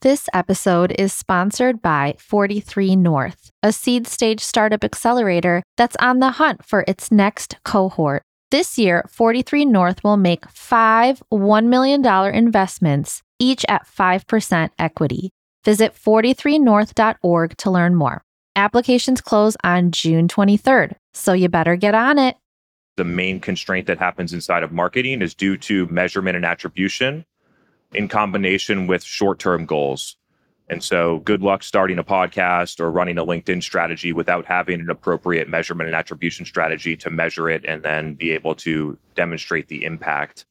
This episode is sponsored by 43 North, a seed stage startup accelerator that's on the hunt for its next cohort. This year, 43 North will make five $1 million investments, each at 5% equity. Visit 43north.org to learn more. Applications close on June 23rd, so you better get on it. The main constraint that happens inside of marketing is due to measurement and attribution in combination with short term goals. And so, good luck starting a podcast or running a LinkedIn strategy without having an appropriate measurement and attribution strategy to measure it and then be able to demonstrate the impact.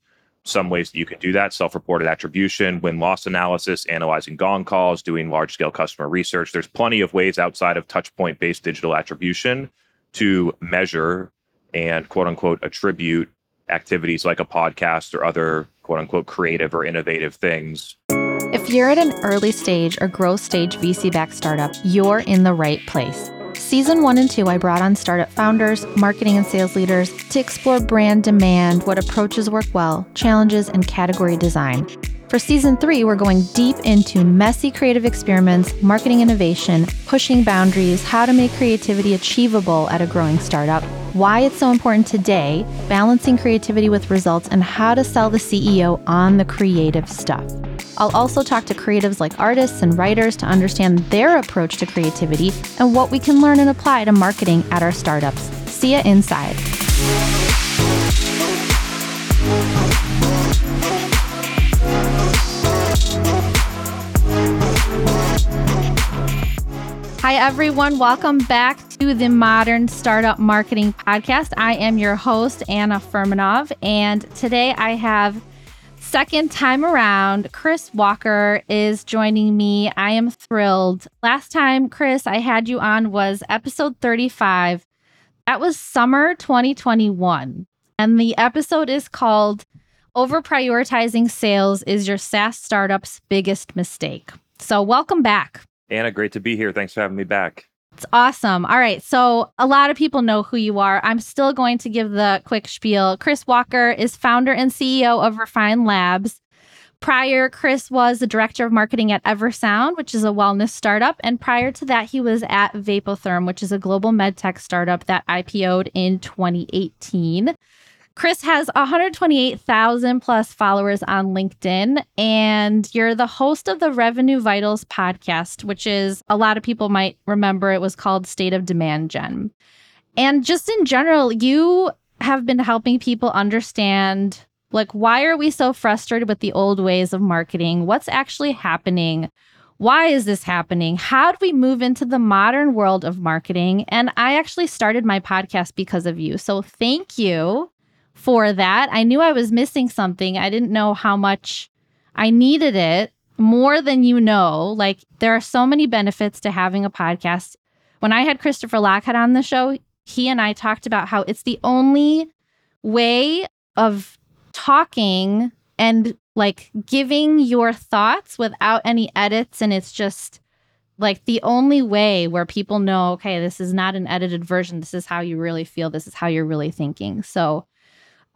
Some ways that you can do that self reported attribution, win loss analysis, analyzing gong calls, doing large scale customer research. There's plenty of ways outside of touch point based digital attribution to measure and quote unquote attribute activities like a podcast or other quote unquote creative or innovative things. If you're at an early stage or growth stage VC backed startup, you're in the right place. Season one and two, I brought on startup founders, marketing and sales leaders to explore brand demand, what approaches work well, challenges, and category design. For season three, we're going deep into messy creative experiments, marketing innovation, pushing boundaries, how to make creativity achievable at a growing startup, why it's so important today, balancing creativity with results, and how to sell the CEO on the creative stuff. I'll also talk to creatives like artists and writers to understand their approach to creativity and what we can learn and apply to marketing at our startups. See you inside. Hi, everyone. Welcome back to the Modern Startup Marketing Podcast. I am your host, Anna Furmanov, and today I have second time around, Chris Walker is joining me. I am thrilled. Last time, Chris, I had you on was episode 35. That was summer 2021. And the episode is called Over Prioritizing Sales is Your SaaS Startup's Biggest Mistake. So, welcome back. Anna, great to be here. Thanks for having me back. It's awesome. All right. So, a lot of people know who you are. I'm still going to give the quick spiel. Chris Walker is founder and CEO of Refine Labs. Prior, Chris was the director of marketing at Eversound, which is a wellness startup. And prior to that, he was at Vapotherm, which is a global medtech startup that IPO'd in 2018. Chris has 128,000 plus followers on LinkedIn, and you're the host of the Revenue Vitals podcast, which is a lot of people might remember it was called State of Demand Gen. And just in general, you have been helping people understand like why are we so frustrated with the old ways of marketing? What's actually happening? Why is this happening? How do we move into the modern world of marketing? And I actually started my podcast because of you. So thank you for that. I knew I was missing something. I didn't know how much I needed it more than you know. Like, there are so many benefits to having a podcast. When I had Christopher Lochhead on the show, he and I talked about how it's the only way of talking and like giving your thoughts without any edits. And it's just like the only way where people know, okay, this is not an edited version. This is how you really feel. This is how you're really thinking. So,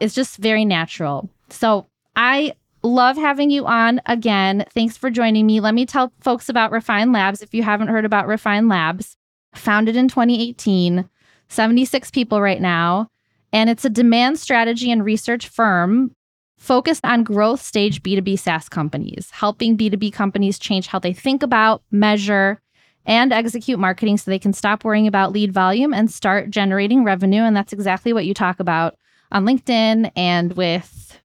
it's just very natural. So I love having you on again. Thanks for joining me. Let me tell folks about Refine Labs if you haven't heard about Refine Labs. Founded in 2018, 76 people right now. And it's a demand strategy and research firm focused on growth stage B2B SaaS companies, helping B2B companies change how they think about, measure, and execute marketing so they can stop worrying about lead volume and start generating revenue. And that's exactly what you talk about on LinkedIn and with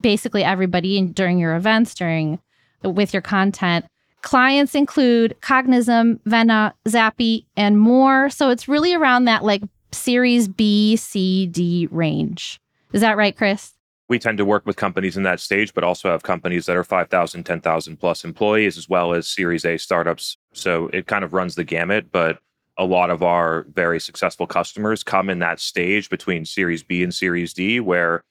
basically everybody during your events, during with your content. Clients include Cognism, Vena, Zappy, and more. So it's really around that like series B, C, D range. Is that right, Chris? We tend to work with companies in that stage, but also have companies that are 5,000, 10,000 plus employees, as well as Series A startups. So it kind of runs the gamut. But a lot of our very successful customers come in that stage between Series B and Series D, where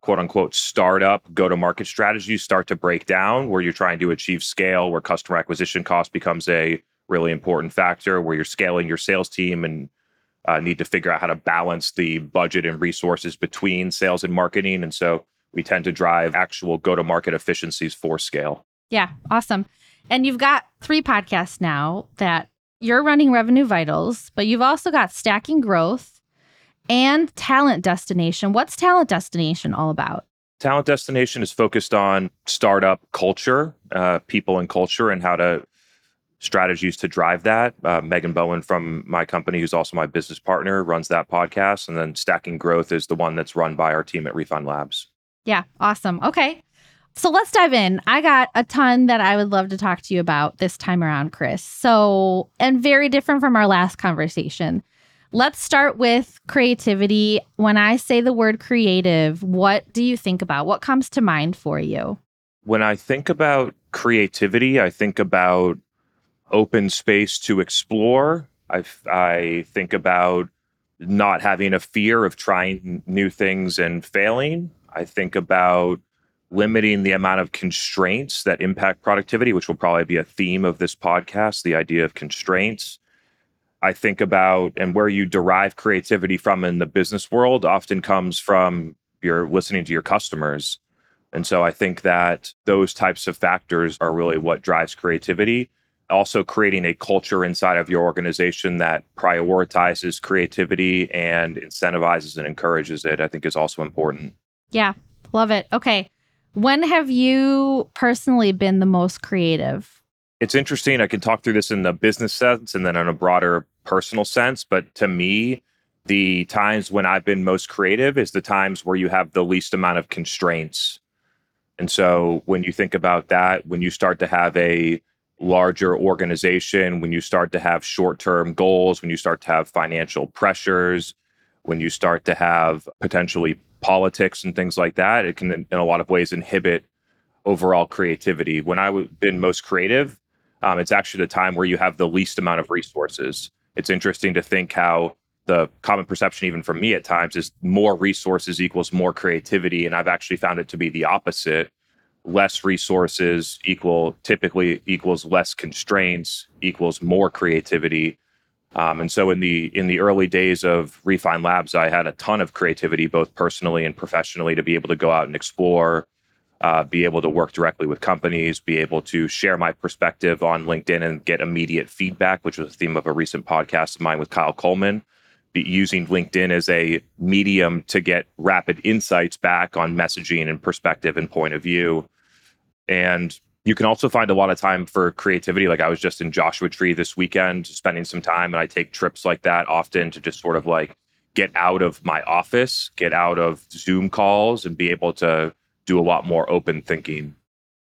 quote unquote startup go to market strategies start to break down, where you're trying to achieve scale, where customer acquisition cost becomes a really important factor, where you're scaling your sales team and uh, need to figure out how to balance the budget and resources between sales and marketing. And so we tend to drive actual go to market efficiencies for scale. Yeah, awesome. And you've got three podcasts now that you're running Revenue Vitals, but you've also got Stacking Growth and Talent Destination. What's Talent Destination all about? Talent Destination is focused on startup culture, uh, people and culture, and how to strategies to drive that. Uh, Megan Bowen from my company, who's also my business partner, runs that podcast. And then Stacking Growth is the one that's run by our team at Refine Labs. Yeah, awesome. Okay. So let's dive in. I got a ton that I would love to talk to you about this time around, Chris. So, and very different from our last conversation. Let's start with creativity. When I say the word creative, what do you think about? What comes to mind for you? When I think about creativity, I think about open space to explore. I, I think about not having a fear of trying new things and failing. I think about limiting the amount of constraints that impact productivity, which will probably be a theme of this podcast the idea of constraints. I think about and where you derive creativity from in the business world often comes from your listening to your customers. And so I think that those types of factors are really what drives creativity also creating a culture inside of your organization that prioritizes creativity and incentivizes and encourages it, I think is also important. Yeah, love it. Okay. When have you personally been the most creative? It's interesting. I can talk through this in the business sense and then in a broader personal sense. But to me, the times when I've been most creative is the times where you have the least amount of constraints. And so when you think about that, when you start to have a larger organization, when you start to have short term goals, when you start to have financial pressures, when you start to have potentially politics and things like that, it can, in a lot of ways, inhibit overall creativity. When I've been most creative, um, it's actually the time where you have the least amount of resources. It's interesting to think how the common perception, even from me at times, is more resources equals more creativity. And I've actually found it to be the opposite less resources equal typically equals less constraints equals more creativity um, and so in the in the early days of refine labs i had a ton of creativity both personally and professionally to be able to go out and explore uh, be able to work directly with companies be able to share my perspective on linkedin and get immediate feedback which was the theme of a recent podcast of mine with kyle coleman using LinkedIn as a medium to get rapid insights back on messaging and perspective and point of view. And you can also find a lot of time for creativity. Like I was just in Joshua Tree this weekend, spending some time, and I take trips like that often to just sort of like get out of my office, get out of Zoom calls, and be able to do a lot more open thinking.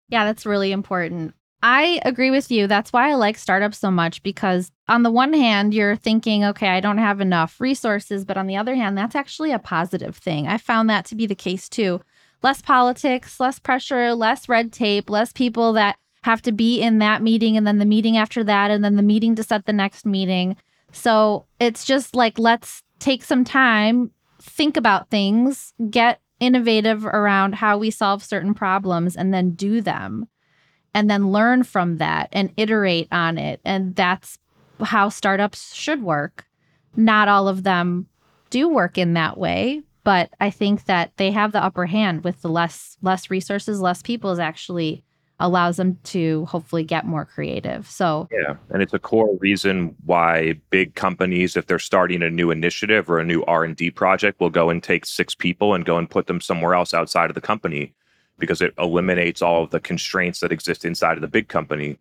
Yeah, that's really important. I agree with you. That's why I like startups so much because, on the one hand, you're thinking, okay, I don't have enough resources. But on the other hand, that's actually a positive thing. I found that to be the case too. Less politics, less pressure, less red tape, less people that have to be in that meeting and then the meeting after that and then the meeting to set the next meeting. So it's just like, let's take some time, think about things, get innovative around how we solve certain problems, and then do them and then learn from that and iterate on it. And that's how startups should work. Not all of them do work in that way, but I think that they have the upper hand with the less less resources, less people is actually allows them to hopefully get more creative. So Yeah, and it's a core reason why big companies if they're starting a new initiative or a new R&D project will go and take 6 people and go and put them somewhere else outside of the company because it eliminates all of the constraints that exist inside of the big company.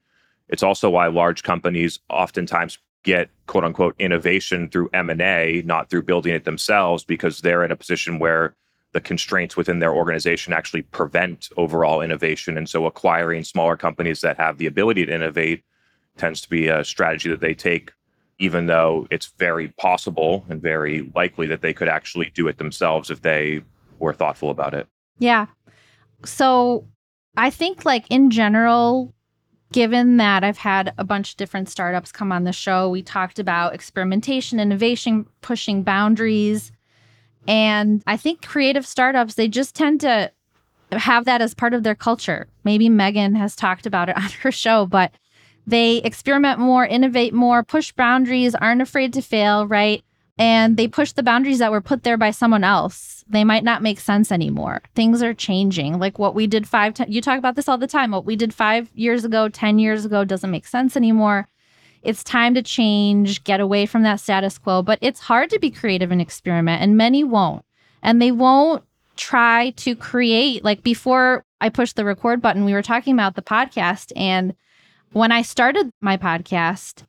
It's also why large companies oftentimes get quote unquote innovation through M&A, not through building it themselves because they're in a position where the constraints within their organization actually prevent overall innovation and so acquiring smaller companies that have the ability to innovate tends to be a strategy that they take even though it's very possible and very likely that they could actually do it themselves if they were thoughtful about it. Yeah. So I think, like, in general, given that I've had a bunch of different startups come on the show, we talked about experimentation, innovation, pushing boundaries. And I think creative startups, they just tend to have that as part of their culture. Maybe Megan has talked about it on her show, but they experiment more, innovate more, push boundaries, aren't afraid to fail, right? And they push the boundaries that were put there by someone else. They might not make sense anymore. Things are changing. Like what we did five, ten, you talk about this all the time. What we did five years ago, 10 years ago doesn't make sense anymore. It's time to change, get away from that status quo. But it's hard to be creative and experiment, and many won't. And they won't try to create, like before I pushed the record button, we were talking about the podcast. And when I started my podcast,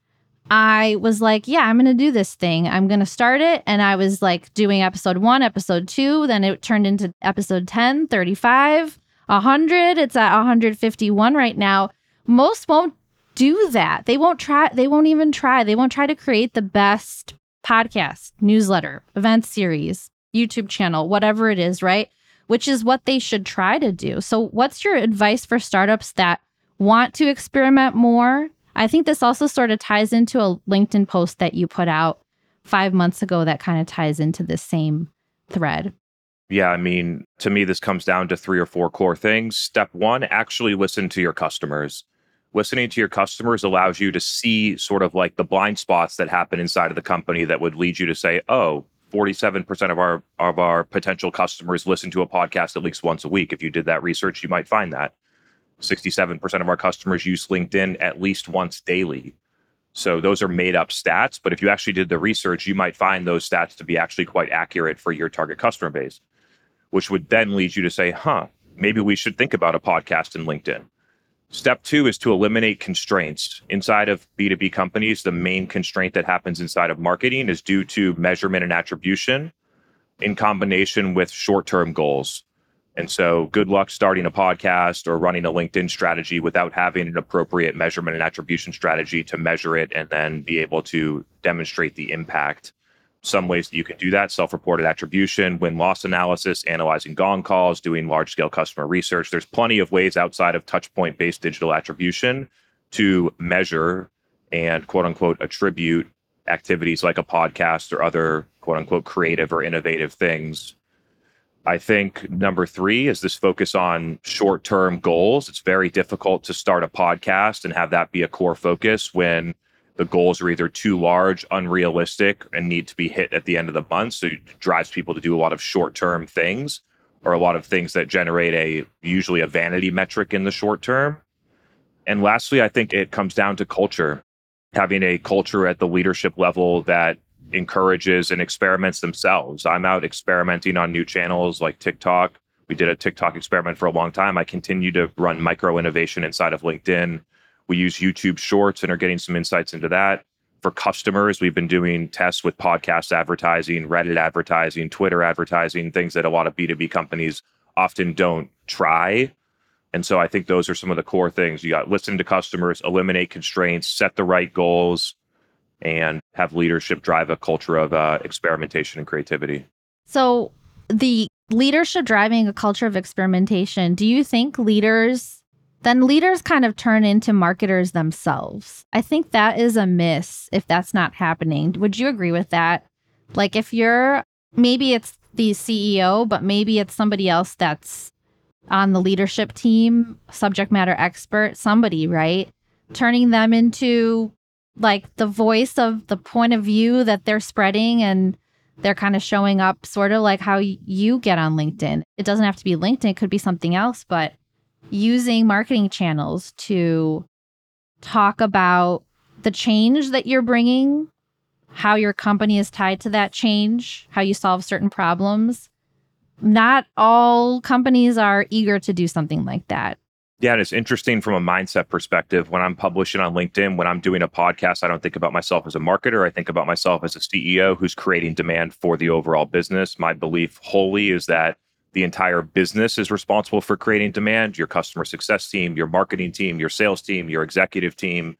I was like, yeah, I'm going to do this thing. I'm going to start it. And I was like doing episode one, episode two. Then it turned into episode 10, 35, 100. It's at 151 right now. Most won't do that. They won't try. They won't even try. They won't try to create the best podcast, newsletter, event series, YouTube channel, whatever it is, right? Which is what they should try to do. So, what's your advice for startups that want to experiment more? I think this also sort of ties into a LinkedIn post that you put out five months ago that kind of ties into this same thread. Yeah, I mean, to me, this comes down to three or four core things. Step one, actually listen to your customers. Listening to your customers allows you to see sort of like the blind spots that happen inside of the company that would lead you to say, oh, 47% of our of our potential customers listen to a podcast at least once a week. If you did that research, you might find that. 67% of our customers use LinkedIn at least once daily. So those are made up stats, but if you actually did the research, you might find those stats to be actually quite accurate for your target customer base, which would then lead you to say, huh, maybe we should think about a podcast in LinkedIn. Step two is to eliminate constraints. Inside of B2B companies, the main constraint that happens inside of marketing is due to measurement and attribution in combination with short term goals. And so, good luck starting a podcast or running a LinkedIn strategy without having an appropriate measurement and attribution strategy to measure it and then be able to demonstrate the impact. Some ways that you can do that self reported attribution, win loss analysis, analyzing gong calls, doing large scale customer research. There's plenty of ways outside of touchpoint based digital attribution to measure and quote unquote attribute activities like a podcast or other quote unquote creative or innovative things I think number three is this focus on short term goals. It's very difficult to start a podcast and have that be a core focus when the goals are either too large, unrealistic, and need to be hit at the end of the month. So it drives people to do a lot of short term things or a lot of things that generate a usually a vanity metric in the short term. And lastly, I think it comes down to culture, having a culture at the leadership level that encourages and experiments themselves. I'm out experimenting on new channels like TikTok. We did a TikTok experiment for a long time. I continue to run micro innovation inside of LinkedIn. We use YouTube Shorts and are getting some insights into that. For customers, we've been doing tests with podcast advertising, Reddit advertising, Twitter advertising, things that a lot of B2B companies often don't try. And so I think those are some of the core things. You got listen to customers, eliminate constraints, set the right goals, and have leadership drive a culture of uh, experimentation and creativity. So, the leadership driving a culture of experimentation, do you think leaders then leaders kind of turn into marketers themselves? I think that is a miss if that's not happening. Would you agree with that? Like, if you're maybe it's the CEO, but maybe it's somebody else that's on the leadership team, subject matter expert, somebody, right? Turning them into like the voice of the point of view that they're spreading and they're kind of showing up sort of like how you get on LinkedIn. It doesn't have to be LinkedIn, it could be something else, but using marketing channels to talk about the change that you're bringing, how your company is tied to that change, how you solve certain problems. Not all companies are eager to do something like that. Yeah, and it's interesting from a mindset perspective. When I'm publishing on LinkedIn, when I'm doing a podcast, I don't think about myself as a marketer. I think about myself as a CEO who's creating demand for the overall business. My belief wholly is that the entire business is responsible for creating demand your customer success team, your marketing team, your sales team, your executive team,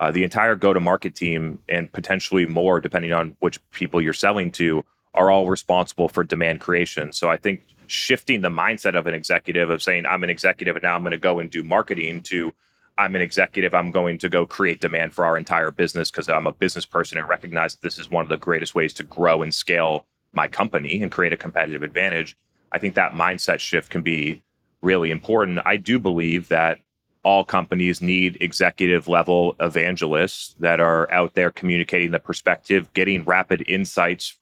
uh, the entire go to market team, and potentially more, depending on which people you're selling to, are all responsible for demand creation. So I think shifting the mindset of an executive of saying, I'm an executive and now I'm going to go and do marketing to I'm an executive, I'm going to go create demand for our entire business because I'm a business person and recognize that this is one of the greatest ways to grow and scale my company and create a competitive advantage. I think that mindset shift can be really important. I do believe that all companies need executive level evangelists that are out there communicating the perspective, getting rapid insights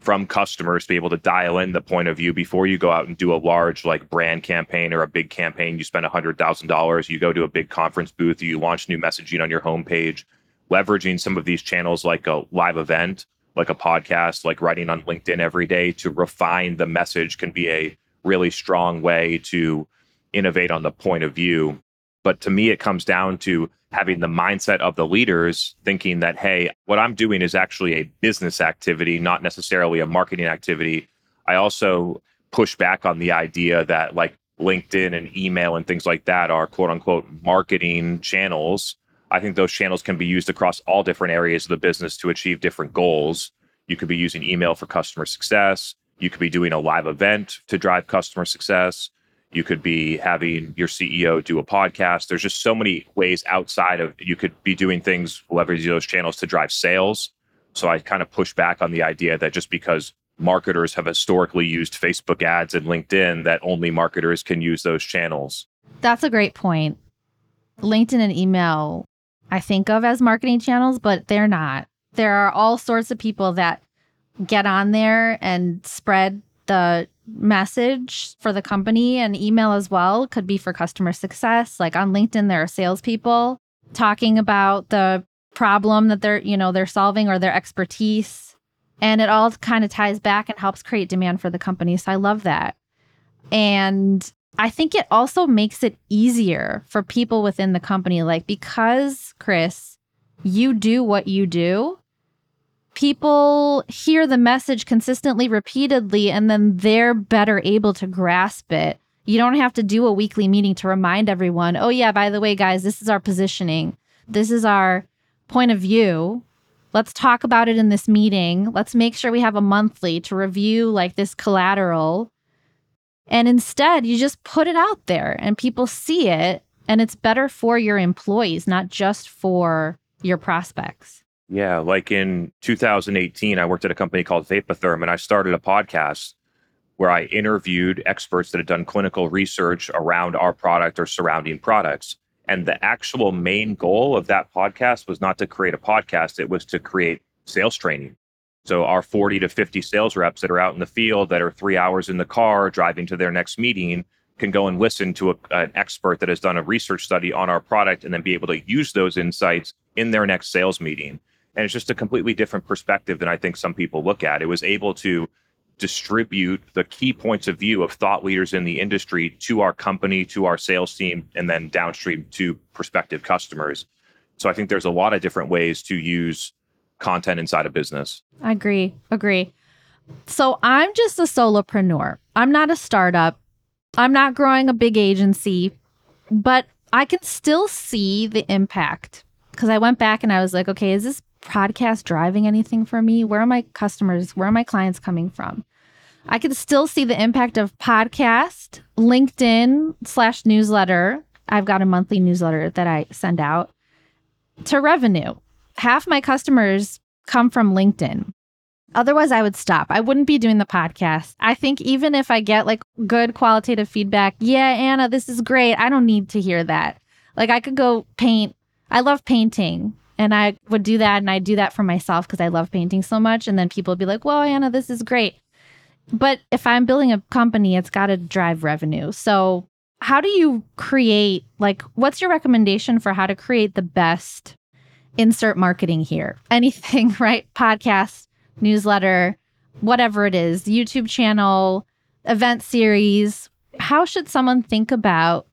from customers to be able to dial in the point of view before you go out and do a large like brand campaign or a big campaign. You spend $100,000, you go to a big conference booth, you launch new messaging on your homepage, leveraging some of these channels like a live event, like a podcast, like writing on LinkedIn every day to refine the message can be a really strong way to innovate on the point of view but to me, it comes down to having the mindset of the leaders thinking that, hey, what I'm doing is actually a business activity, not necessarily a marketing activity. I also push back on the idea that like LinkedIn and email and things like that are quote unquote marketing channels. I think those channels can be used across all different areas of the business to achieve different goals. You could be using email for customer success. You could be doing a live event to drive customer success. You could be having your CEO do a podcast. There's just so many ways outside of you could be doing things leveraging those channels to drive sales. So I kind of push back on the idea that just because marketers have historically used Facebook ads and LinkedIn, that only marketers can use those channels. That's a great point. LinkedIn and email, I think of as marketing channels, but they're not. There are all sorts of people that get on there and spread the message for the company and email as well could be for customer success. Like on LinkedIn, there are salespeople talking about the problem that they're, you know, they're solving or their expertise. And it all kind of ties back and helps create demand for the company. So I love that. And I think it also makes it easier for people within the company. Like, because Chris, you do what you do, people hear the message consistently, repeatedly, and then they're better able to grasp it. You don't have to do a weekly meeting to remind everyone, oh, yeah, by the way, guys, this is our positioning. This is our point of view. Let's talk about it in this meeting. Let's make sure we have a monthly to review like this collateral. And instead, you just put it out there and people see it. And it's better for your employees, not just for your prospects. Yeah, like in 2018, I worked at a company called Vapotherm and I started a podcast where I interviewed experts that had done clinical research around our product or surrounding products. And the actual main goal of that podcast was not to create a podcast, it was to create sales training. So, our 40 to 50 sales reps that are out in the field that are three hours in the car driving to their next meeting can go and listen to a, an expert that has done a research study on our product and then be able to use those insights in their next sales meeting. And it's just a completely different perspective than I think some people look at. It was able to distribute the key points of view of thought leaders in the industry to our company, to our sales team, and then downstream to prospective customers. So I think there's a lot of different ways to use content inside a business. I agree. Agree. So I'm just a solopreneur. I'm not a startup. I'm not growing a big agency, but I can still see the impact because I went back and I was like, okay, is this podcast driving anything for me? Where are my customers? Where are my clients coming from? I can still see the impact of podcast, LinkedIn slash newsletter. I've got a monthly newsletter that I send out to revenue. Half my customers come from LinkedIn. Otherwise, I would stop. I wouldn't be doing the podcast. I think even if I get like good qualitative feedback, yeah, Anna, this is great. I don't need to hear that. Like I could go paint. I love painting. And I would do that and I do that for myself because I love painting so much. And then people would be like, whoa, Anna, this is great. But if I'm building a company, it's got to drive revenue. So, how do you create, like, what's your recommendation for how to create the best insert marketing here? Anything, right? Podcast, newsletter, whatever it is, YouTube channel, event series. How should someone think about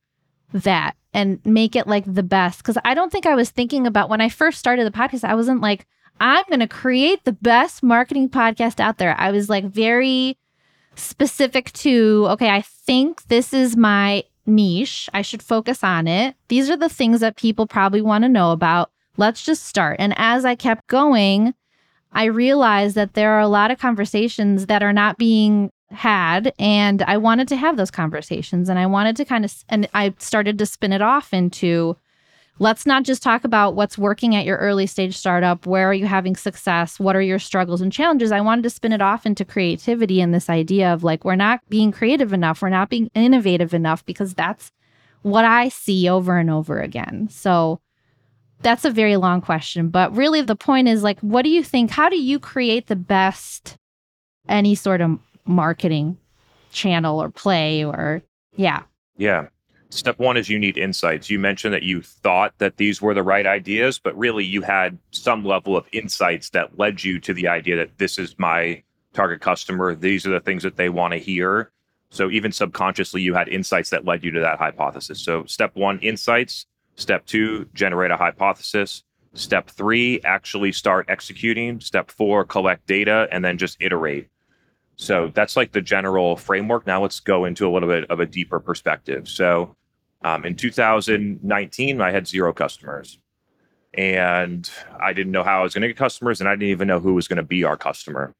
that and make it like the best. Cause I don't think I was thinking about when I first started the podcast, I wasn't like, I'm going to create the best marketing podcast out there. I was like very specific to, okay, I think this is my niche. I should focus on it. These are the things that people probably want to know about. Let's just start. And as I kept going, I realized that there are a lot of conversations that are not being had and I wanted to have those conversations and I wanted to kind of and I started to spin it off into let's not just talk about what's working at your early stage startup where are you having success what are your struggles and challenges I wanted to spin it off into creativity and this idea of like we're not being creative enough we're not being innovative enough because that's what I see over and over again. So that's a very long question, but really the point is like, what do you think? How do you create the best any sort of marketing channel or play or yeah? Yeah. Step one is you need insights. You mentioned that you thought that these were the right ideas, but really you had some level of insights that led you to the idea that this is my target customer. These are the things that they want to hear. So even subconsciously, you had insights that led you to that hypothesis. So step one, insights. Step two, generate a hypothesis. Step three, actually start executing. Step four, collect data and then just iterate. So that's like the general framework. Now let's go into a little bit of a deeper perspective. So um, in 2019, I had zero customers and I didn't know how I was going to get customers and I didn't even know who was going to be our customer.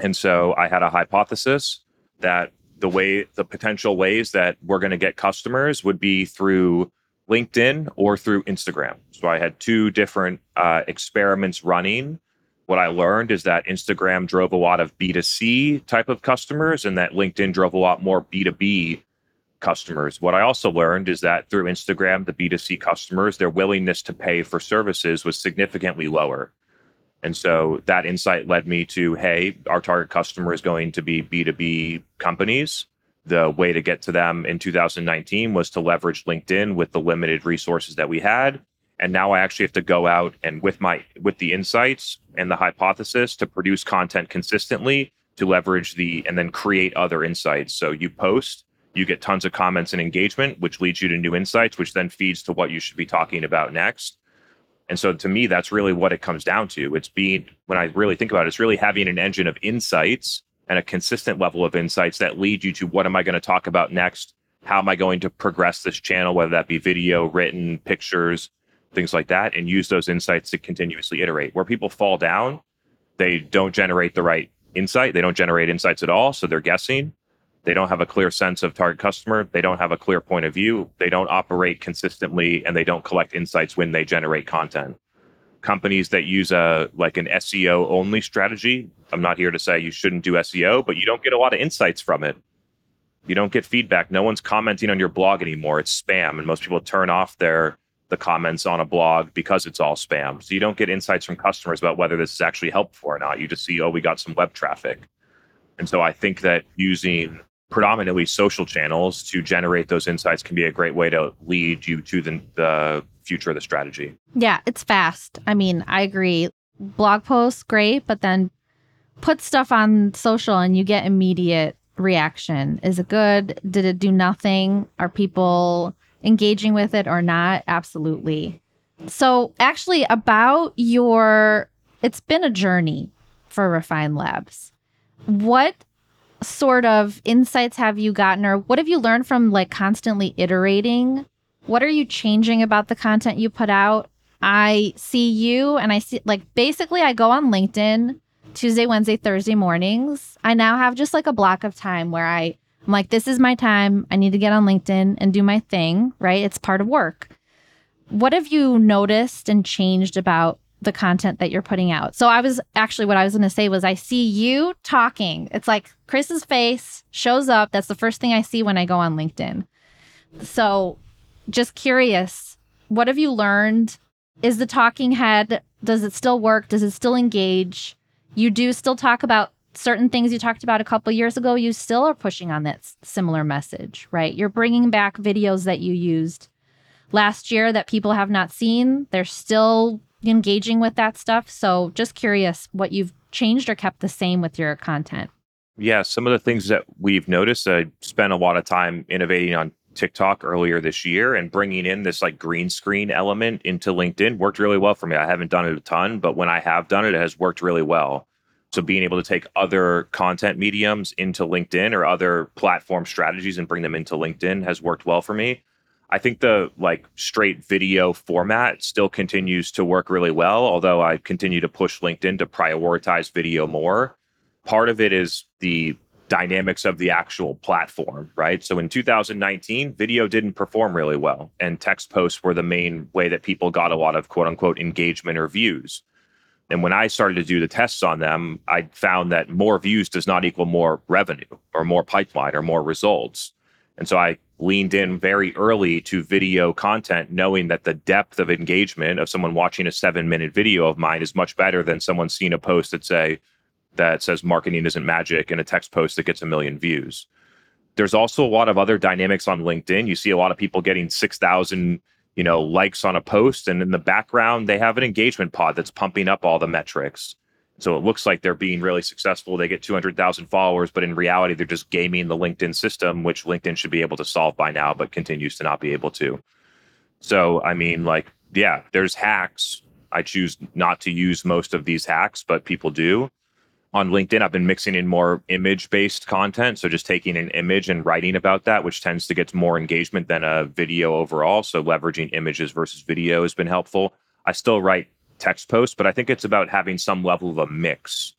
And so I had a hypothesis that the way, the potential ways that we're going to get customers would be through LinkedIn or through Instagram. So I had two different uh, experiments running what I learned is that Instagram drove a lot of B2C type of customers and that LinkedIn drove a lot more B2B customers. What I also learned is that through Instagram, the B2C customers, their willingness to pay for services was significantly lower. And so that insight led me to hey, our target customer is going to be B2B companies. The way to get to them in 2019 was to leverage LinkedIn with the limited resources that we had and now i actually have to go out and with my with the insights and the hypothesis to produce content consistently to leverage the and then create other insights. So you post you get tons of comments and engagement which leads you to new insights which then feeds to what you should be talking about next. And so to me that's really what it comes down to. It's being when i really think about it it's really having an engine of insights and a consistent level of insights that lead you to what am i going to talk about next? How am i going to progress this channel whether that be video written pictures things like that, and use those insights to continuously iterate. Where people fall down, they don't generate the right insight. They don't generate insights at all. So they're guessing. They don't have a clear sense of target customer. They don't have a clear point of view. They don't operate consistently and they don't collect insights when they generate content. Companies that use a like an SEO only strategy, I'm not here to say you shouldn't do SEO, but you don't get a lot of insights from it. You don't get feedback. No one's commenting on your blog anymore. It's spam. And most people turn off their the comments on a blog because it's all spam. So you don't get insights from customers about whether this is actually helpful or not. You just see, oh, we got some web traffic. And so I think that using predominantly social channels to generate those insights can be a great way to lead you to the, the future of the strategy. Yeah, it's fast. I mean, I agree. Blog posts, great, but then put stuff on social and you get immediate reaction. Is it good? Did it do nothing? Are people engaging with it or not, absolutely. So, actually, about your, it's been a journey for Refine Labs. What sort of insights have you gotten, or what have you learned from like constantly iterating? What are you changing about the content you put out? I see you and I see, like, basically, I go on LinkedIn Tuesday, Wednesday, Thursday mornings. I now have just like a block of time where I I'm like, this is my time. I need to get on LinkedIn and do my thing, right? It's part of work. What have you noticed and changed about the content that you're putting out? So I was actually what I was going to say was I see you talking. It's like Chris's face shows up. That's the first thing I see when I go on LinkedIn. So just curious, what have you learned? Is the talking head does it still work? Does it still engage? You do still talk about certain things you talked about a couple years ago, you still are pushing on that similar message, right? You're bringing back videos that you used last year that people have not seen. They're still engaging with that stuff. So, just curious what you've changed or kept the same with your content. Yeah, some of the things that we've noticed, I spent a lot of time innovating on TikTok earlier this year and bringing in this like green screen element into LinkedIn worked really well for me. I haven't done it a ton, but when I have done it, it has worked really well. So being able to take other content mediums into LinkedIn or other platform strategies and bring them into LinkedIn has worked well for me. I think the like straight video format still continues to work really well, although I continue to push LinkedIn to prioritize video more. Part of it is the dynamics of the actual platform, right? So in 2019, video didn't perform really well, and text posts were the main way that people got a lot of quote unquote engagement or views. And when I started to do the tests on them, I found that more views does not equal more revenue or more pipeline or more results. And so I leaned in very early to video content, knowing that the depth of engagement of someone watching a seven minute video of mine is much better than someone seeing a post that say that says marketing isn't magic and a text post that gets a million views. There's also a lot of other dynamics on LinkedIn. You see a lot of people getting 6,000, you know, likes on a post and in the background they have an engagement pod that's pumping up all the metrics. So it looks like they're being really successful. They get 200,000 followers, but in reality, they're just gaming the LinkedIn system, which LinkedIn should be able to solve by now, but continues to not be able to. So, I mean, like, yeah, there's hacks. I choose not to use most of these hacks, but people do. On LinkedIn, I've been mixing in more image based content. So, just taking an image and writing about that, which tends to get more engagement than a video overall. So, leveraging images versus video has been helpful. I still write text posts, but I think it's about having some level of a mix.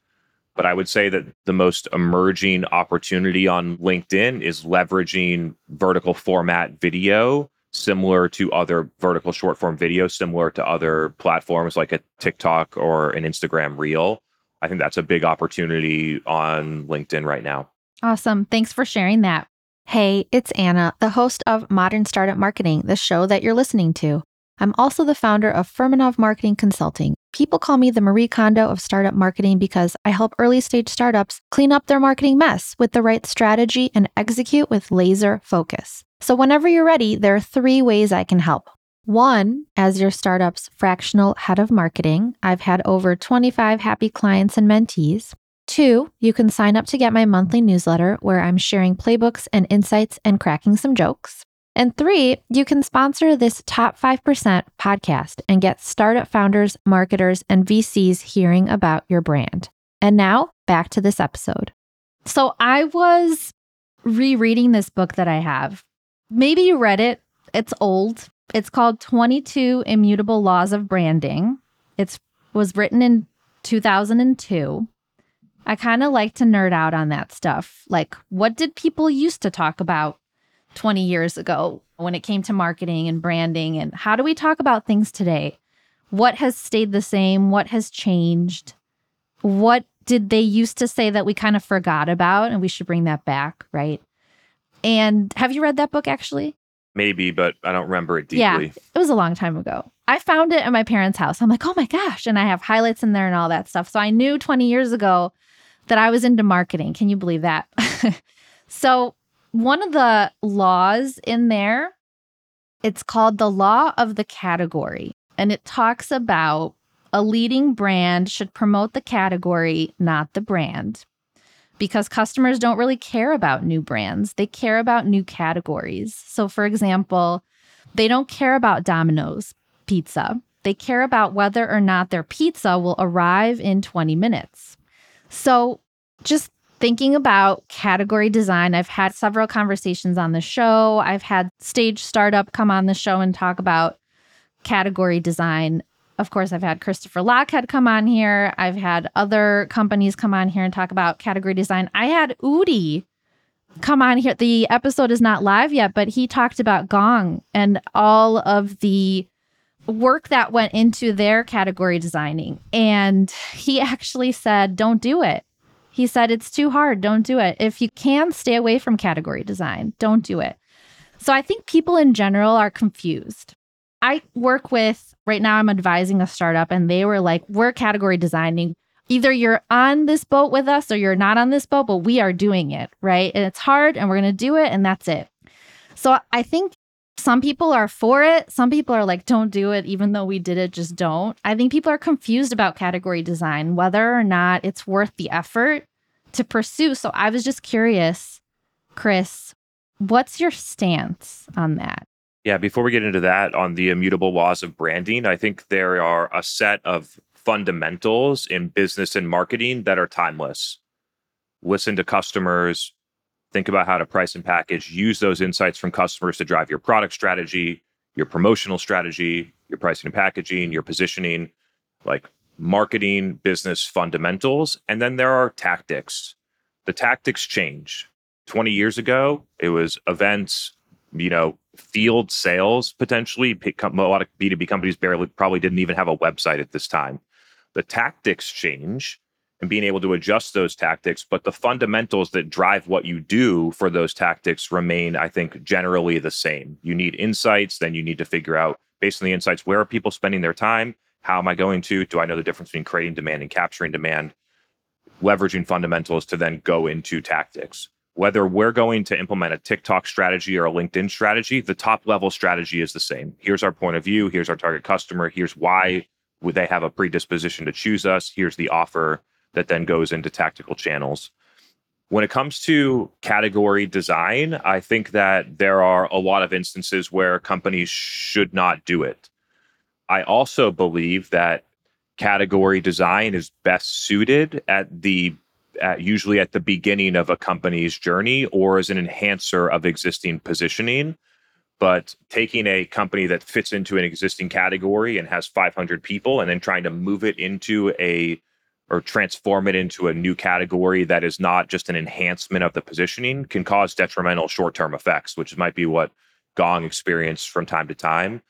But I would say that the most emerging opportunity on LinkedIn is leveraging vertical format video, similar to other vertical short form video, similar to other platforms like a TikTok or an Instagram reel. I think that's a big opportunity on LinkedIn right now. Awesome. Thanks for sharing that. Hey, it's Anna, the host of Modern Startup Marketing, the show that you're listening to. I'm also the founder of Furmanov Marketing Consulting. People call me the Marie Kondo of startup marketing because I help early stage startups clean up their marketing mess with the right strategy and execute with laser focus. So, whenever you're ready, there are three ways I can help. One, as your startup's fractional head of marketing, I've had over 25 happy clients and mentees. Two, you can sign up to get my monthly newsletter where I'm sharing playbooks and insights and cracking some jokes. And three, you can sponsor this top 5% podcast and get startup founders, marketers, and VCs hearing about your brand. And now back to this episode. So I was rereading this book that I have. Maybe you read it, it's old. It's called 22 Immutable Laws of Branding. It was written in 2002. I kind of like to nerd out on that stuff. Like, what did people used to talk about 20 years ago when it came to marketing and branding? And how do we talk about things today? What has stayed the same? What has changed? What did they used to say that we kind of forgot about and we should bring that back, right? And have you read that book actually? Maybe, but I don't remember it deeply. Yeah, it was a long time ago. I found it at my parents' house. I'm like, oh my gosh. And I have highlights in there and all that stuff. So I knew 20 years ago that I was into marketing. Can you believe that? so one of the laws in there, it's called the law of the category. And it talks about a leading brand should promote the category, not the brand. Because customers don't really care about new brands, they care about new categories. So, for example, they don't care about Domino's pizza. They care about whether or not their pizza will arrive in 20 minutes. So, just thinking about category design, I've had several conversations on the show. I've had Stage Startup come on the show and talk about category design. Of course, I've had Christopher Lochhead come on here. I've had other companies come on here and talk about category design. I had Udi come on here. The episode is not live yet, but he talked about Gong and all of the work that went into their category designing. And he actually said, don't do it. He said, It's too hard. Don't do it. If you can, stay away from category design. Don't do it. So I think people in general are confused. I work with, right now, I'm advising a startup, and they were like, We're category designing. Either you're on this boat with us or you're not on this boat, but we are doing it, right? And it's hard and we're going to do it, and that's it. So I think some people are for it. Some people are like, don't do it, even though we did it, just don't. I think people are confused about category design, whether or not it's worth the effort to pursue. So I was just curious, Chris, what's your stance on that? Yeah, before we get into that, on the immutable laws of branding, I think there are a set of fundamentals in business and marketing that are timeless. Listen to customers, think about how to price and package, use those insights from customers to drive your product strategy, your promotional strategy, your pricing and packaging, your positioning, like marketing, business fundamentals. And then there are tactics. The tactics change. 20 years ago, it was events, you know, field sales potentially. A lot of B2B companies barely probably didn't even have a website at this time. The tactics change and being able to adjust those tactics. But the fundamentals that drive what you do for those tactics remain, I think, generally the same. You need insights, then you need to figure out, based on the insights, where are people spending their time? How am I going to? Do I know the difference between creating demand and capturing demand? Leveraging fundamentals to then go into tactics. Whether we're going to implement a TikTok strategy or a LinkedIn strategy, the top level strategy is the same. Here's our point of view. Here's our target customer. Here's why would they have a predisposition to choose us. Here's the offer that then goes into tactical channels. When it comes to category design, I think that there are a lot of instances where companies should not do it. I also believe that category design is best suited at the at usually at the beginning of a company's journey or as an enhancer of existing positioning but taking a company that fits into an existing category and has 500 people and then trying to move it into a or transform it into a new category that is not just an enhancement of the positioning can cause detrimental short-term effects, which might be what Gong experienced from time to time.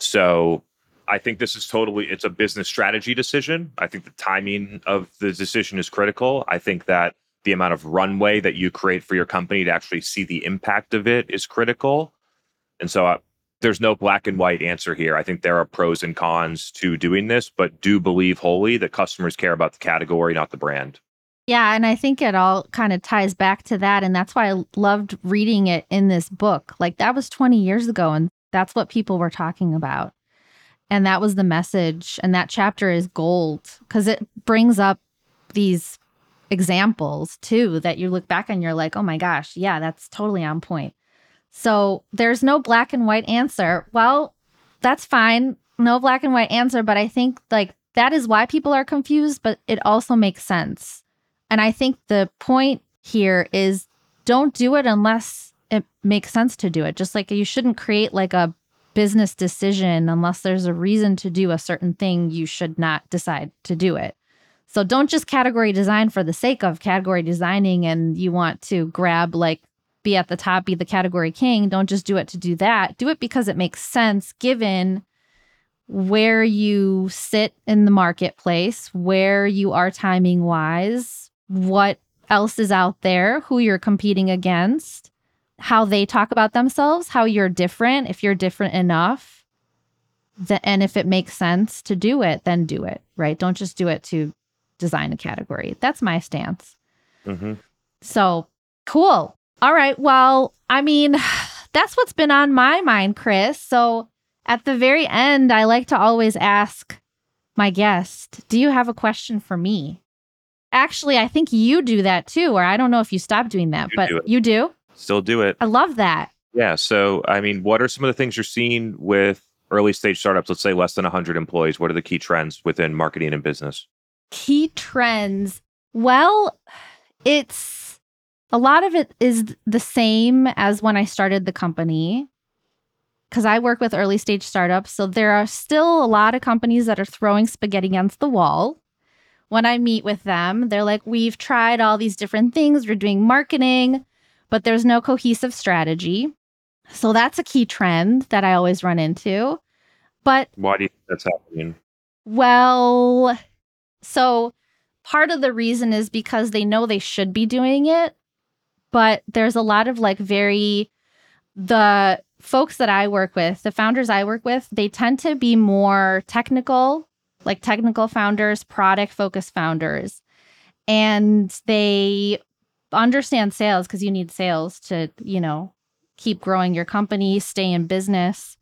So I think this is totally it's a business strategy decision. I think the timing of the decision is critical. I think that the amount of runway that you create for your company to actually see the impact of it is critical. And so uh, there's no black and white answer here. I think there are pros and cons to doing this, but do believe wholly that customers care about the category, not the brand. Yeah, and I think it all kind of ties back to that. And that's why I loved reading it in this book. Like that was 20 years ago, and that's what people were talking about. And that was the message. And that chapter is gold because it brings up these examples too that you look back and you're like, oh my gosh, yeah, that's totally on point. So there's no black and white answer. Well, that's fine. No black and white answer. But I think like that is why people are confused, but it also makes sense. And I think the point here is don't do it unless it makes sense to do it. Just like you shouldn't create like a business decision unless there's a reason to do a certain thing, you should not decide to do it. So don't just category design for the sake of category designing and you want to grab like be at the top, be the category king. Don't just do it to do that. Do it because it makes sense given where you sit in the marketplace, where you are timing wise, what else is out there, who you're competing against, how they talk about themselves, how you're different, if you're different enough. The, and if it makes sense to do it, then do it, right? Don't just do it to design a category. That's my stance. Mm-hmm. So cool. All right. Well, I mean, that's what's been on my mind, Chris. So at the very end, I like to always ask my guest, Do you have a question for me? Actually, I think you do that too, or I don't know if you stop doing that, you but do you do? Still do it. I love that. Yeah. So, I mean, what are some of the things you're seeing with early stage startups, let's say less than 100 employees? What are the key trends within marketing and business? Key trends. Well, it's a lot of it is the same as when I started the company because I work with early stage startups. So there are still a lot of companies that are throwing spaghetti against the wall. When I meet with them, they're like, We've tried all these different things, we're doing marketing, but there's no cohesive strategy. So that's a key trend that I always run into. But why do you think that's happening? Well, so part of the reason is because they know they should be doing it, but there's a lot of like very the folks that I work with, the founders I work with, they tend to be more technical, like technical founders, product focused founders. And they understand sales because you need sales to, you know, keep growing your company, stay in business.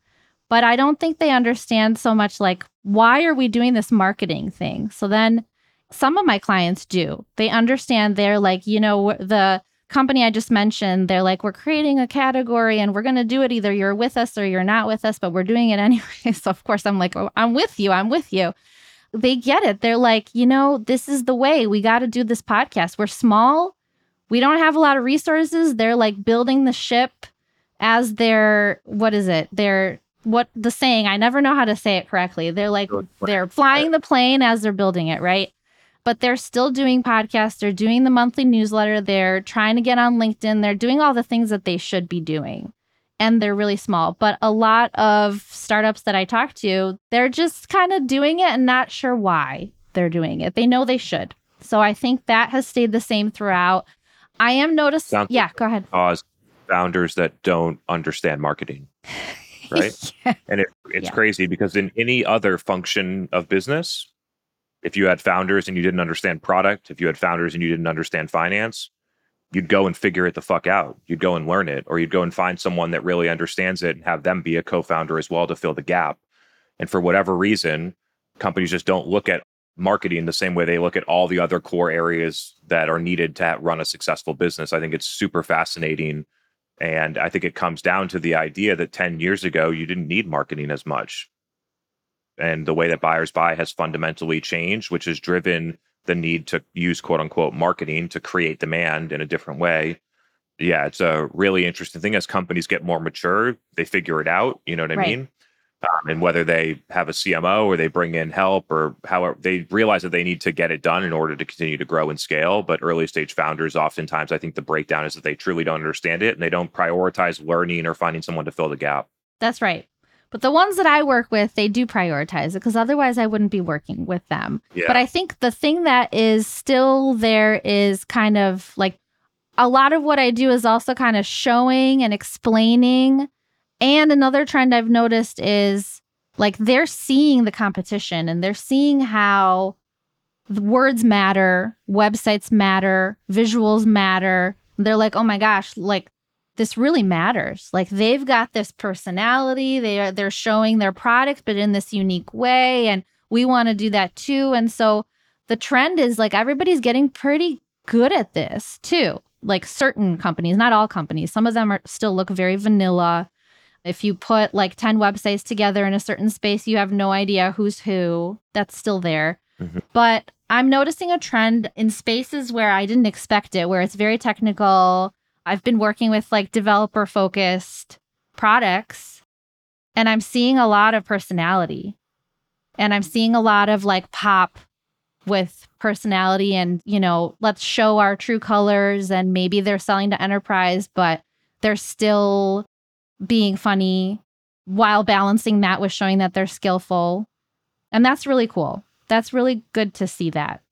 But I don't think they understand so much like, why are we doing this marketing thing? So then some of my clients do. They understand they're like, you know, the company I just mentioned, they're like, we're creating a category and we're going to do it either you're with us or you're not with us, but we're doing it anyway. so, of course, I'm like, oh, I'm with you. I'm with you. They get it. They're like, you know, this is the way we got to do this podcast. We're small. We don't have a lot of resources. They're like building the ship as they're, what is it? They're, what the saying, I never know how to say it correctly. They're like, they're flying the plane as they're building it, right? but they're still doing podcasts. They're doing the monthly newsletter. They're trying to get on LinkedIn. They're doing all the things that they should be doing. And they're really small. But a lot of startups that I talk to, they're just kind of doing it and not sure why they're doing it. They know they should. So I think that has stayed the same throughout. I am noticing. Yeah, go ahead. Cause founders that don't understand marketing. Right. Yeah. And it, it's Yeah. crazy because in any other function of business, if you had founders and you didn't understand product, if you had founders and you didn't understand finance, you'd go and figure it the fuck out. You'd go and learn it, or you'd go and find someone that really understands it and have them be a co founder as well to fill the gap. And for whatever reason, companies just don't look at marketing the same way they look at all the other core areas that are needed to run a successful business. I think it's super fascinating. And I think it comes down to the idea that 10 years ago, you didn't need marketing as much. And the way that buyers buy has fundamentally changed, which has driven the need to use quote unquote marketing to create demand in a different way. Yeah, it's a really interesting thing. As companies get more mature, they figure it out. You know what I Right. mean? Um, and whether they have a CMO or they bring in help or however, they realize that they need to get it done in order to continue to grow and scale. But early stage founders, oftentimes, I think the breakdown is that they truly don't understand it and they don't prioritize learning or finding someone to fill the gap. That's right. But the ones that I work with, they do prioritize it because otherwise I wouldn't be working with them. Yeah. But I think the thing that is still there is kind of like a lot of what I do is also kind of showing and explaining. And another trend I've noticed is like they're seeing the competition and they're seeing how words matter, websites matter, visuals matter. They're like, oh my gosh, like this really matters. Like they've got this personality. They are they're showing their product, but in this unique way. And we want to do that too. And so the trend is like everybody's getting pretty good at this too. Like certain companies, not all companies. Some of them are still look very vanilla. If you put like 10 websites together in a certain space, you have no idea who's who. That's still there. Mhm. But I'm noticing a trend in spaces where I didn't expect it, where it's very technical. I've been working with like developer focused products and I'm seeing a lot of personality. And I'm seeing a lot of like pop with personality and, you know, let's show our true colors and maybe they're selling to enterprise, but they're still being funny while balancing that with showing that they're skillful. And that's really cool. That's really good to see that.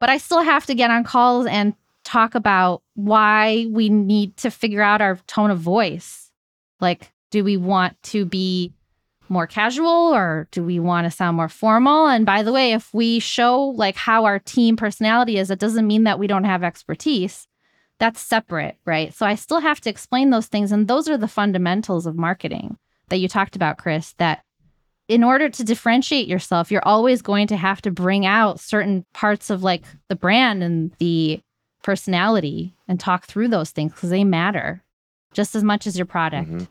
But I still have to get on calls and talk about why we need to figure out our tone of voice. Like, do we want to be more casual or do we want to sound more formal? And by the way, if we show like how our team personality is, it doesn't mean that we don't have expertise. That's separate, right? So I still have to explain those things. And those are the fundamentals of marketing that you talked about, Chris, that in order to differentiate yourself, you're always going to have to bring out certain parts of like the brand and the personality and talk through those things because they matter just as much as your product, Mhm.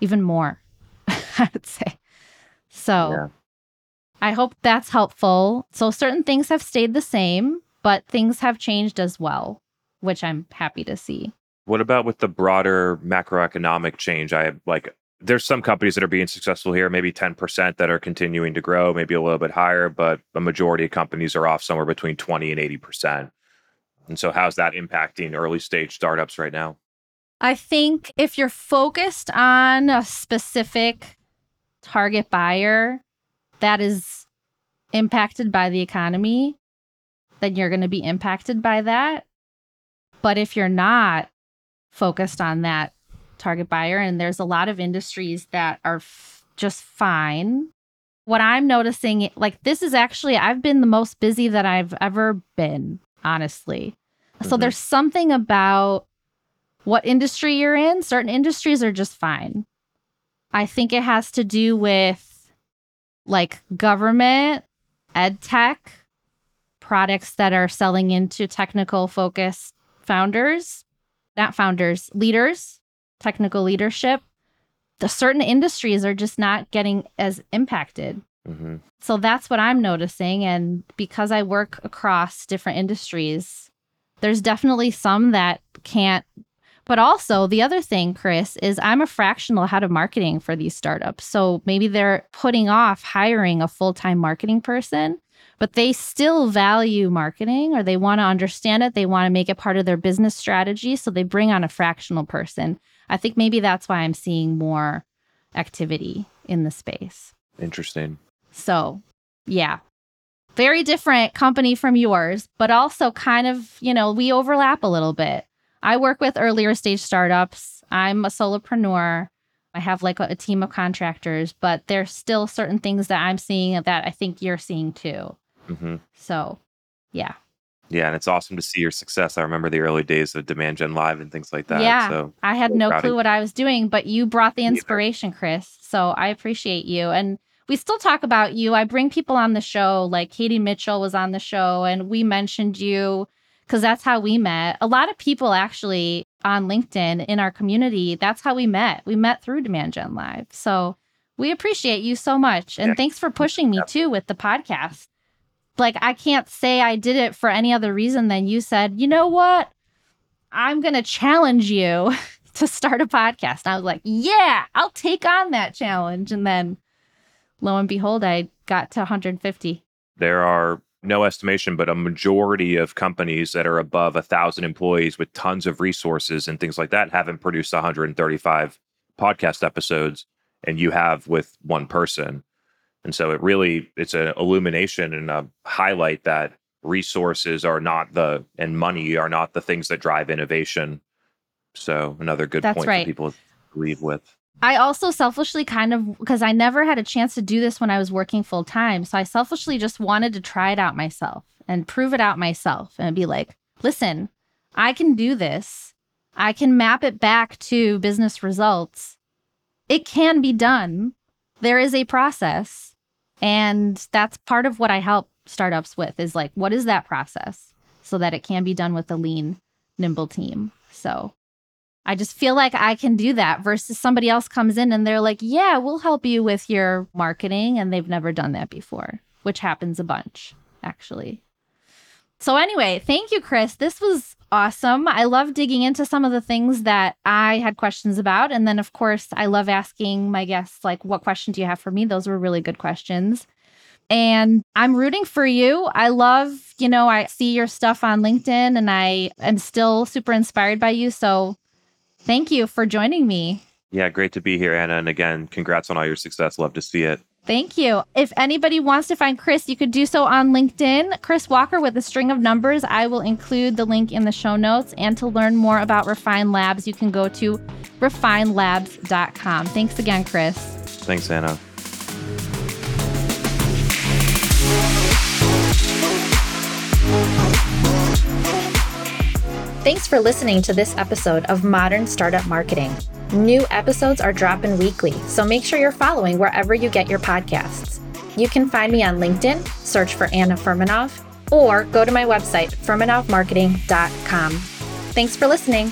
even more, I would say. So Yeah. I hope that's helpful. So certain things have stayed the same, but things have changed as well, which I'm happy to see. What about with the broader macroeconomic change? I like there's some companies that are being successful here, maybe 10% that are continuing to grow, maybe a little bit higher, but a majority of companies are off somewhere between 20 and 80%. And so how's that impacting early stage startups right now? I think if you're focused on a specific target buyer that is impacted by the economy, then you're going to be impacted by that. But if you're not focused on that target buyer, and there's a lot of industries that are f- just fine. What I'm noticing, like, this is actually, I've been the most busy that I've ever been, honestly. So Mhm. there's something about what industry you're in. Certain industries are just fine. I think it has to do with like government, ed tech, products that are selling into technical focused founders, not founders, leaders, technical leadership. The certain industries are just not getting as impacted. hmm So that's what I'm noticing. And because I work across different industries, there's definitely some that can't. But also, the other thing, Chris, is I'm a fractional head of marketing for these startups. So maybe they're putting off hiring a full time marketing person, but they still value marketing or they want to understand it. They want to make it part of their business strategy. So they bring on a fractional person. I think maybe that's why I'm seeing more activity in the space. Interesting. So, yeah, very different company from yours, but also kind of, you know, we overlap a little bit. I work with earlier stage startups. I'm a solopreneur. I have like a, a team of contractors, but there's still certain things that I'm seeing that I think you're seeing too. Hmm So, yeah. Yeah, and it's awesome to see your success. I remember the early days of Demand Gen Live and things like that. Yeah. So I had no of clue what I was doing, but you brought the inspiration, Chris. So I appreciate you. And we still talk about you. I bring people on the show, like Katie Mitchell was on the show, and we mentioned you because that's how we met. A lot of people actually on LinkedIn in our community, that's how we met. We met through Demand Gen Live. So we appreciate you so much. And Yeah. thanks for pushing me too with the podcast. Like, I can't say I did it for any other reason than you said, you know what? I'm going to challenge you to start a podcast. And I was like, yeah, I'll take on that challenge. And then lo and behold, I got to 150. there are no estimation, but a majority of companies that are above a thousand employees with tons of resources and things like that haven't produced 135 podcast episodes, and you have with one person. And so it really it's an illumination and a highlight that resources are not the and money are not the things that drive innovation. So another good That's point right. for people to leave with. I also selfishly kind of, because I never had a chance to do this when I was working full time. So I selfishly just wanted to try it out myself and prove it out myself and be like, listen, I can do this. I can map it back to business results. It can be done. There is a process. And that's part of what I help startups with is like, what is that process so that it can be done with a lean, nimble team? So I just feel like I can do that versus somebody else comes in and they're like, yeah, we'll help you with your marketing. And they've never done that before, which happens a bunch, actually. So, anyway, thank you, Chris. This was awesome. I love digging into some of the things that I had questions about. And then, of course, I love asking my guests, like, what question do you have for me? Those were really good questions. And I'm rooting for you. I love, you know, I see your stuff on LinkedIn and I am still super inspired by you. So, Thank you for joining me. Yeah, great to be here, Anna. And again, congrats on all your success. Love to see it. Thank you. If anybody wants to find Chris, you could do so on LinkedIn. Chris Walker with a string of numbers. I will include the link in the show notes. And to learn more about Refine Labs, you can go to refinelabs.com. Thanks again, Chris. Thanks, Anna. Thanks for listening to this episode of Modern Startup Marketing. New episodes are dropping weekly, so make sure you're following wherever you get your podcasts. You can find me on LinkedIn, search for Anna Furmanov, or go to my website, furmanovmarketing.com. Thanks for listening.